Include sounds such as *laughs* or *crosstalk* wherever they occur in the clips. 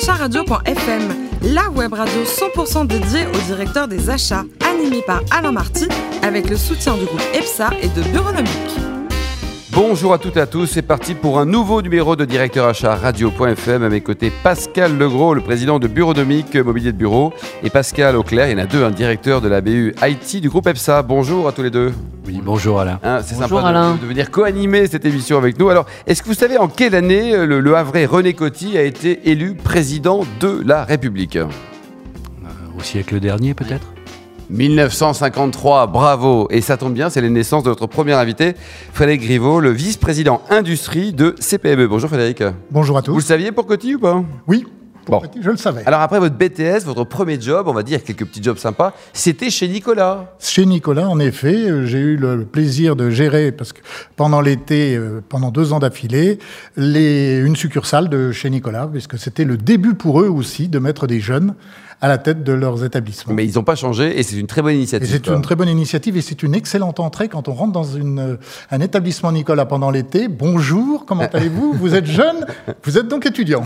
acharadio.fm, la web radio 100% dédiée au directeur des achats, animée par Alain Marty, avec le soutien du groupe EPSA et de Bureaunomique. Bonjour à toutes et à tous, c'est parti pour un nouveau numéro de Directeur Achat Radio.fm. À mes côtés, Pascal Legros, le président de Bureaunomique Mobilier de Bureau, et Pascal Auclair, il y en a deux, un directeur de la BU IT du groupe EPSA. Bonjour à tous les deux. Oui, bonjour Alain. Hein, c'est sympa De, venir co-animer cette émission avec nous. Alors, est-ce que vous savez en quelle année le, le Havrais René Coty a été élu président de la République? Euh, Au siècle dernier, peut-être? 1953, bravo. Et ça tombe bien, c'est la naissance de notre premier invité, Frédéric Griveaux, le vice-président industrie de CPME. Bonjour Frédéric. Bonjour à tous. Vous le saviez pour Coty ou pas? Oui. Bon. Je le savais. Alors après votre BTS, votre premier job, on va dire quelques petits jobs sympas, c'était chez Nicolas. Chez Nicolas, en effet, j'ai eu le plaisir de gérer, parce que pendant l'été, euh, pendant deux ans d'affilée, une succursale de chez Nicolas, puisque c'était le début pour eux aussi de mettre des jeunes à la tête de leurs établissements. Mais ils n'ont pas changé et c'est une très bonne initiative. C'est une très bonne initiative et c'est une excellente entrée quand on rentre dans une, euh, un établissement Nicolas pendant l'été. Bonjour, comment *laughs* allez-vous? Vous êtes jeune? Vous êtes donc étudiant.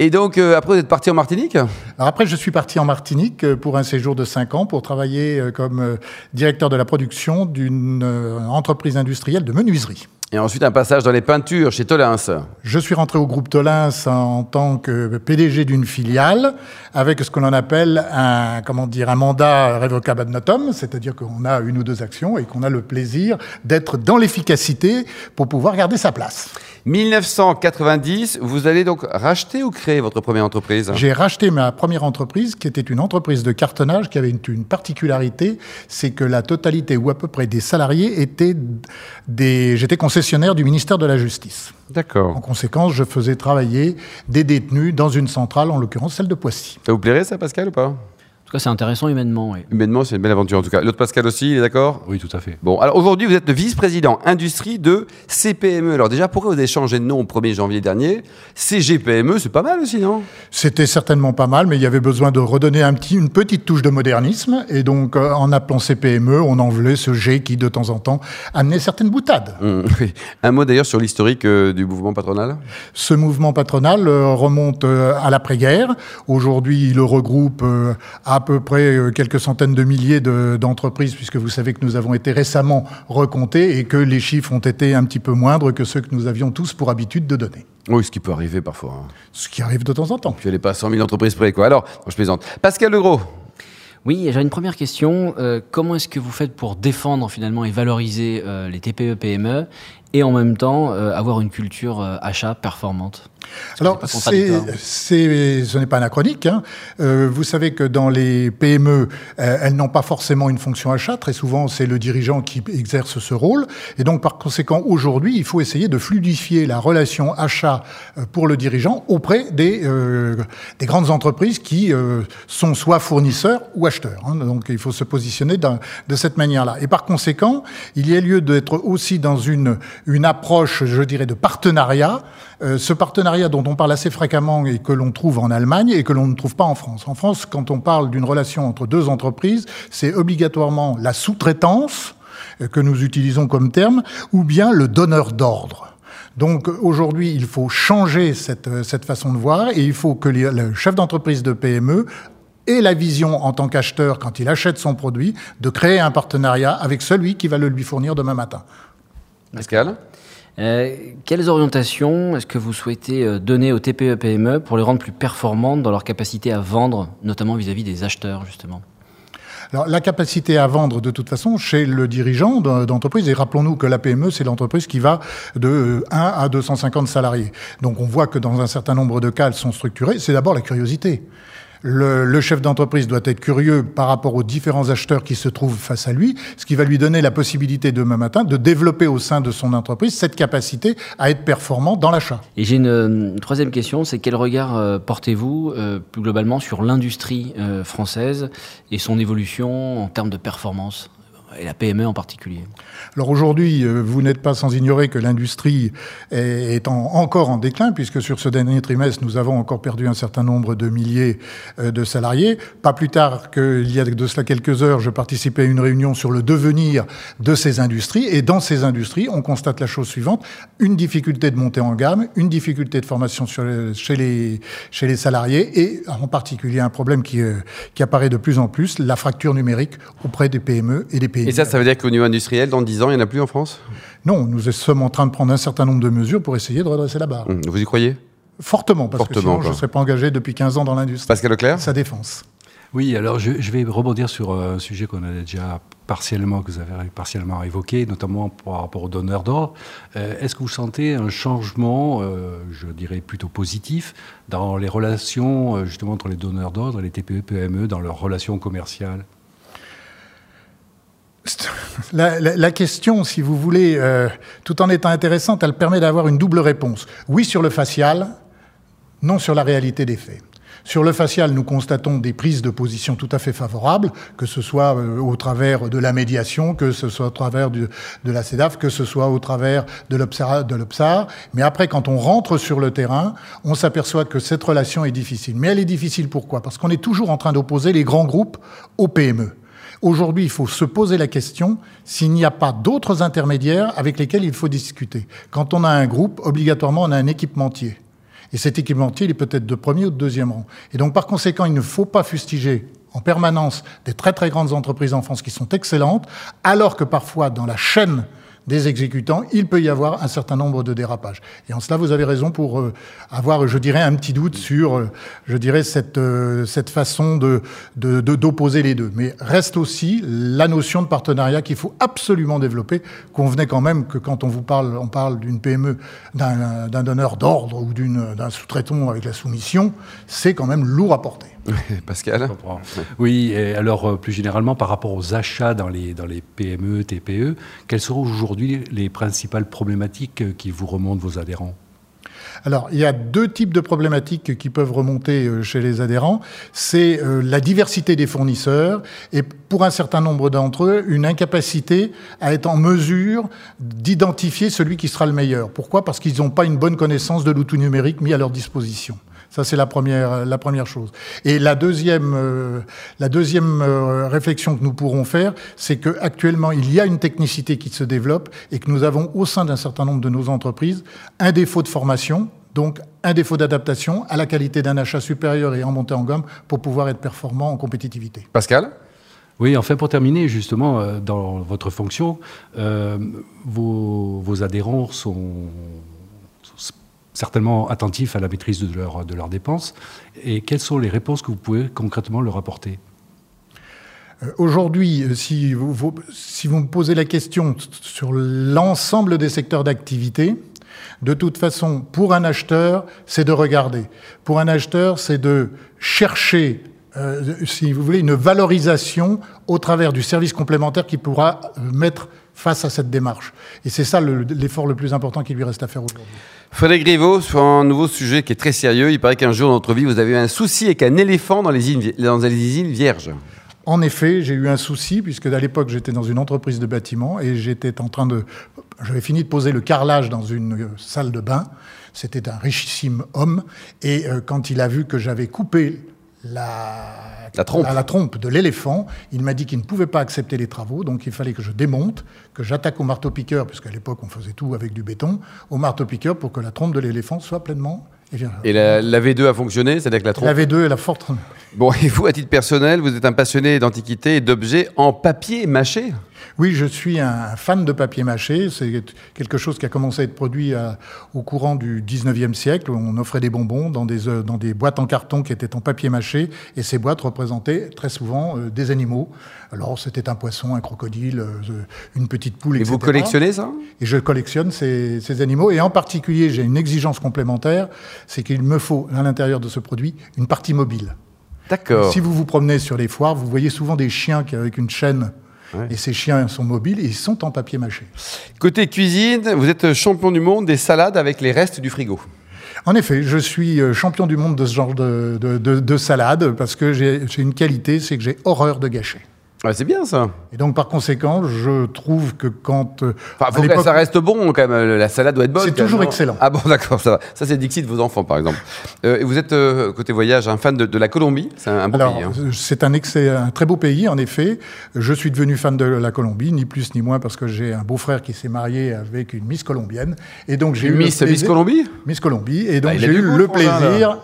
Et donc euh, après êtes parti en Martinique? Alors Après je suis parti en Martinique euh, pour un séjour de 5 ans pour travailler comme directeur de la production d'une entreprise industrielle de menuiserie. Et ensuite un passage dans les peintures chez Tolins. Je suis rentré au groupe Tolins en tant que PDG d'une filiale avec ce que l'on appelle un, comment dire, un mandat révocable ad notum, c'est-à-dire qu'on a une ou deux actions et qu'on a le plaisir d'être dans l'efficacité pour pouvoir garder sa place. 1990, vous allez donc racheter ou créer votre première entreprise? J'ai racheté ma première entreprise qui était une entreprise de cartonnage qui avait une, une particularité, c'est que la totalité ou à peu près des salariés étaient des... J'étais concessionnaire du ministère de la Justice. D'accord. En conséquence, je faisais travailler des détenus dans une centrale, en l'occurrence celle de Poissy. Ça vous plairait ça, Pascal, ou pas? Tout cas, c'est intéressant humainement. Oui. Humainement, c'est une belle aventure en tout cas. L'autre Pascal aussi, il est d'accord? Oui, tout à fait. Bon, alors aujourd'hui, vous êtes le vice-président industrie de CPME. Alors déjà, pourquoi vous avez changé de nom au 1er janvier dernier? CGPME, c'est pas mal aussi, non? C'était certainement pas mal, mais il y avait besoin de redonner un petit, une petite touche de modernisme. Et donc, euh, en appelant CPME, on en voulait ce G qui, de temps en temps, amenait certaines boutades. Mmh, *laughs* un mot d'ailleurs sur l'historique euh, du mouvement patronal? Ce mouvement patronal euh, remonte à l'après-guerre. Aujourd'hui, il regroupe à peu près quelques centaines de milliers d'entreprises, puisque vous savez que nous avons été récemment recomptés et que les chiffres ont été un petit peu moindres que ceux que nous avions tous pour habitude de donner. Oui, ce qui peut arriver parfois. Hein. Ce qui arrive de temps en temps. Puis elle n'est pas à 100 000 entreprises près, quoi. Alors, je plaisante. Pascal Legros. Oui, j'ai une première question. Euh, comment est-ce que vous faites pour défendre finalement et valoriser euh, les TPE-PME et en même temps euh, avoir une culture achat performante alors, ce n'est pas anachronique. Hein. Euh, vous savez que dans les PME, euh, elles n'ont pas forcément une fonction achat. Très souvent, c'est le dirigeant qui exerce ce rôle. Et donc, par conséquent, aujourd'hui, il faut essayer de fluidifier la relation achat euh, pour le dirigeant auprès des, des grandes entreprises qui sont soit fournisseurs ou acheteurs. Hein. Donc, il faut se positionner de cette manière-là. Et par conséquent, il y a lieu d'être aussi dans une, une approche, je dirais, de partenariat. ce partenariat dont on parle assez fréquemment et que l'on trouve en Allemagne et que l'on ne trouve pas en France. En France, quand on parle d'une relation entre deux entreprises, c'est obligatoirement la sous-traitance, euh, que nous utilisons comme terme, ou bien le donneur d'ordre. Donc aujourd'hui, il faut changer cette, euh, cette, façon de voir et il faut que le chef d'entreprise de PME ait la vision en tant qu'acheteur, quand il achète son produit, de créer un partenariat avec celui qui va le lui fournir demain matin. Pascal euh, quelles orientations est-ce que vous souhaitez euh, donner aux TPE-PME pour les rendre plus performantes dans leur capacité à vendre, notamment vis-à-vis des acheteurs, justement? Alors, la capacité à vendre, de toute façon, chez le dirigeant d'entreprise, et rappelons-nous que la PME, c'est l'entreprise qui va de 1 à 250 salariés. Donc, on voit que dans un certain nombre de cas, elles sont structurées. C'est d'abord la curiosité. Le, chef d'entreprise doit être curieux par rapport aux différents acheteurs qui se trouvent face à lui, ce qui va lui donner la possibilité demain matin de développer au sein de son entreprise cette capacité à être performant dans l'achat. Et j'ai une, troisième question, c'est quel regard euh, portez-vous euh, plus globalement sur l'industrie euh, française et son évolution en termes de performance? Et la PME en particulier alors aujourd'hui, euh, vous n'êtes pas sans ignorer que l'industrie est, encore en déclin, puisque sur ce dernier trimestre, nous avons encore perdu un certain nombre de milliers euh, de salariés. Pas plus tard qu'il y a de cela quelques heures, je participais à une réunion sur le devenir de ces industries. Et dans ces industries, on constate la chose suivante, une difficulté de montée en gamme, une difficulté de formation chez, les, salariés, et en particulier un problème qui, euh, qui apparaît de plus en plus, la fracture numérique auprès des PME et des PME. Et ça, ça veut dire qu'au niveau industriel, dans 10 ans, il n'y en a plus en France? Non, nous sommes en train de prendre un certain nombre de mesures pour essayer de redresser la barre. Hum, vous y croyez? Fortement, parce que sinon je ne serais pas engagé depuis 15 ans dans l'industrie. Pascal Leclerc Sa défense. Oui, alors je, vais rebondir sur un sujet qu'on a déjà partiellement, que vous avez partiellement évoqué, notamment par rapport aux donneurs d'ordre. Euh, est-ce que vous sentez un changement, euh, je dirais plutôt positif, dans les relations euh, justement entre les donneurs d'ordre et les TPE, PME, dans leurs relations commerciales? La, question, si vous voulez, euh, tout en étant intéressante, elle permet d'avoir une double réponse. Oui sur le facial, non sur la réalité des faits. Sur le facial, nous constatons des prises de position tout à fait favorables, que ce soit euh, au travers de la médiation, que ce soit au travers de la CEDAF, que ce soit au travers de l'OPSAR. Mais après, quand on rentre sur le terrain, on s'aperçoit que cette relation est difficile. Mais elle est difficile pourquoi? Parce qu'on est toujours en train d'opposer les grands groupes aux PME. Aujourd'hui, il faut se poser la question s'il n'y a pas d'autres intermédiaires avec lesquels il faut discuter. Quand on a un groupe, obligatoirement, on a un équipementier. Et cet équipementier, il est peut-être de premier ou de deuxième rang. Et donc, par conséquent, il ne faut pas fustiger en permanence des très très grandes entreprises en France qui sont excellentes, alors que parfois, dans la chaîne des exécutants, il peut y avoir un certain nombre de dérapages. Et en cela, vous avez raison pour euh, avoir, je dirais, un petit doute sur, euh, je dirais, cette, euh, cette façon de, d'opposer les deux. Mais reste aussi la notion de partenariat qu'il faut absolument développer. Convenez quand même que quand on vous parle, on parle d'une PME, d'un, d'un donneur d'ordre ou d'une, d'un sous-traitant avec la soumission, c'est quand même lourd à porter. Pascal Oui, et alors euh, plus généralement par rapport aux achats dans les, dans les PME, TPE, quelles seront aujourd'hui les principales problématiques euh, qui vous remontent vos adhérents? Alors, il y a deux types de problématiques qui peuvent remonter euh, chez les adhérents. C'est la diversité des fournisseurs et pour un certain nombre d'entre eux, une incapacité à être en mesure d'identifier celui qui sera le meilleur. Pourquoi? Parce qu'ils n'ont pas une bonne connaissance de l'outil numérique mis à leur disposition. Ça, c'est la première, la première chose. Et la deuxième, euh, la deuxième euh, réflexion que nous pourrons faire, c'est qu'actuellement, il y a une technicité qui se développe et que nous avons au sein d'un certain nombre de nos entreprises un défaut de formation, donc un défaut d'adaptation à la qualité d'un achat supérieur et en montée en gomme pour pouvoir être performant en compétitivité. Pascal? Oui, enfin pour terminer, justement, euh, dans votre fonction, vos, vos, adhérents sont certainement attentifs à la maîtrise de, leur, de leurs dépenses. Et quelles sont les réponses que vous pouvez concrètement leur apporter? Euh, Aujourd'hui, euh, si vous, si vous me posez la question sur l'ensemble des secteurs d'activité, de toute façon, pour un acheteur, c'est de regarder. Pour un acheteur, c'est de chercher, euh, si vous voulez, une valorisation au travers du service complémentaire qui pourra mettre face à cette démarche. Et c'est ça l'effort le, plus important qui lui reste à faire aujourd'hui. Frédéric Griveaux, sur un nouveau sujet qui est très sérieux. Il paraît qu'un jour dans votre vie, vous avez eu un souci avec un éléphant dans les îles, dans les îles Vierges. En effet, j'ai eu un souci, puisque à l'époque, j'étais dans une entreprise de bâtiment et j'étais en train de. J'avais fini de poser le carrelage dans une salle de bain. C'était un richissime homme. Et euh, quand il a vu que j'avais coupé la, trompe. la trompe de l'éléphant. Il m'a dit qu'il ne pouvait pas accepter les travaux, donc il fallait que je démonte, que j'attaque au marteau-piqueur, puisqu'à l'époque on faisait tout avec du béton, au marteau-piqueur pour que la trompe de l'éléphant soit pleinement et la, V2 a fonctionné, c'est-à-dire que la trompe... La V2 est la forte. Bon, et vous, à titre personnel, vous êtes un passionné d'antiquités et d'objets en papier mâché? Oui, je suis un fan de papier mâché. C'est quelque chose qui a commencé à être produit au courant du 19e siècle. On offrait des bonbons dans des, euh, dans des boîtes en carton qui étaient en papier mâché, et ces boîtes représentaient très souvent euh, des animaux. Alors, c'était un poisson, un crocodile, euh, une petite poule, etc. Et vous collectionnez ça? Et je collectionne ces, ces animaux. Et en particulier, j'ai une exigence complémentaire c'est qu'il me faut, à l'intérieur de ce produit, une partie mobile. D'accord. Si vous vous promenez sur les foires, vous voyez souvent des chiens avec une chaîne. Et ces chiens sont mobiles et ils sont en papier mâché. Côté cuisine, vous êtes champion du monde des salades avec les restes du frigo. En effet, je suis euh, champion du monde de ce genre de, de, de salade parce que j'ai une qualité, c'est que j'ai horreur de gâcher. C'est bien ça. Et donc par conséquent, je trouve que quand... Euh, enfin, faut que ça reste bon quand même, la salade doit être bonne. C'est toujours excellent. Ah bon d'accord, ça va. Ça c'est Dixit de vos enfants par exemple. Euh, vous êtes, euh, côté voyage, un fan de, la Colombie C'est un, beau pays. Hein. C'est un, un, très beau pays en effet. Je suis devenu fan de la Colombie, ni plus ni moins parce que j'ai un beau-frère qui s'est marié avec une Miss colombienne. Et donc j'ai eu Miss, Miss Colombie? Miss Colombie. Et donc bah, j'ai eu le plaisir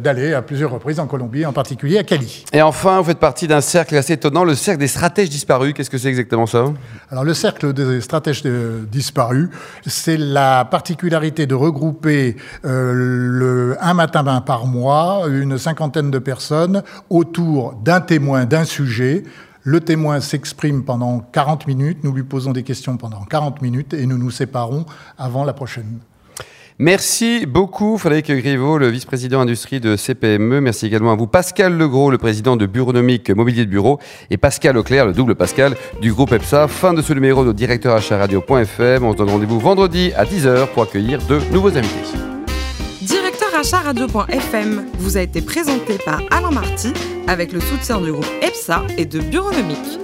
d'aller à plusieurs reprises en Colombie, en particulier à Cali. Et enfin, vous faites partie d'un cercle assez étonnant, le cercle des stratèges disparus. Qu'est-ce que c'est exactement ça? Alors le cercle des stratèges disparus, c'est la particularité de regrouper euh, un matin par mois une cinquantaine de personnes autour d'un témoin d'un sujet. Le témoin s'exprime pendant 40 minutes, nous lui posons des questions pendant 40 minutes et nous nous séparons avant la prochaine. Merci beaucoup Frédéric Griveau, le vice-président industrie de CPME. Merci également à vous Pascal Legros, le président de Bureaunomique Mobilier de Bureau et Pascal Auclair, le double Pascal du groupe EPSA. Fin de ce numéro de directeur. On se donne rendez-vous vendredi à 10h pour accueillir de nouveaux invités. Directeur vous a été présenté par Alain Marty avec le soutien du groupe EPSA et de Bureaunomique.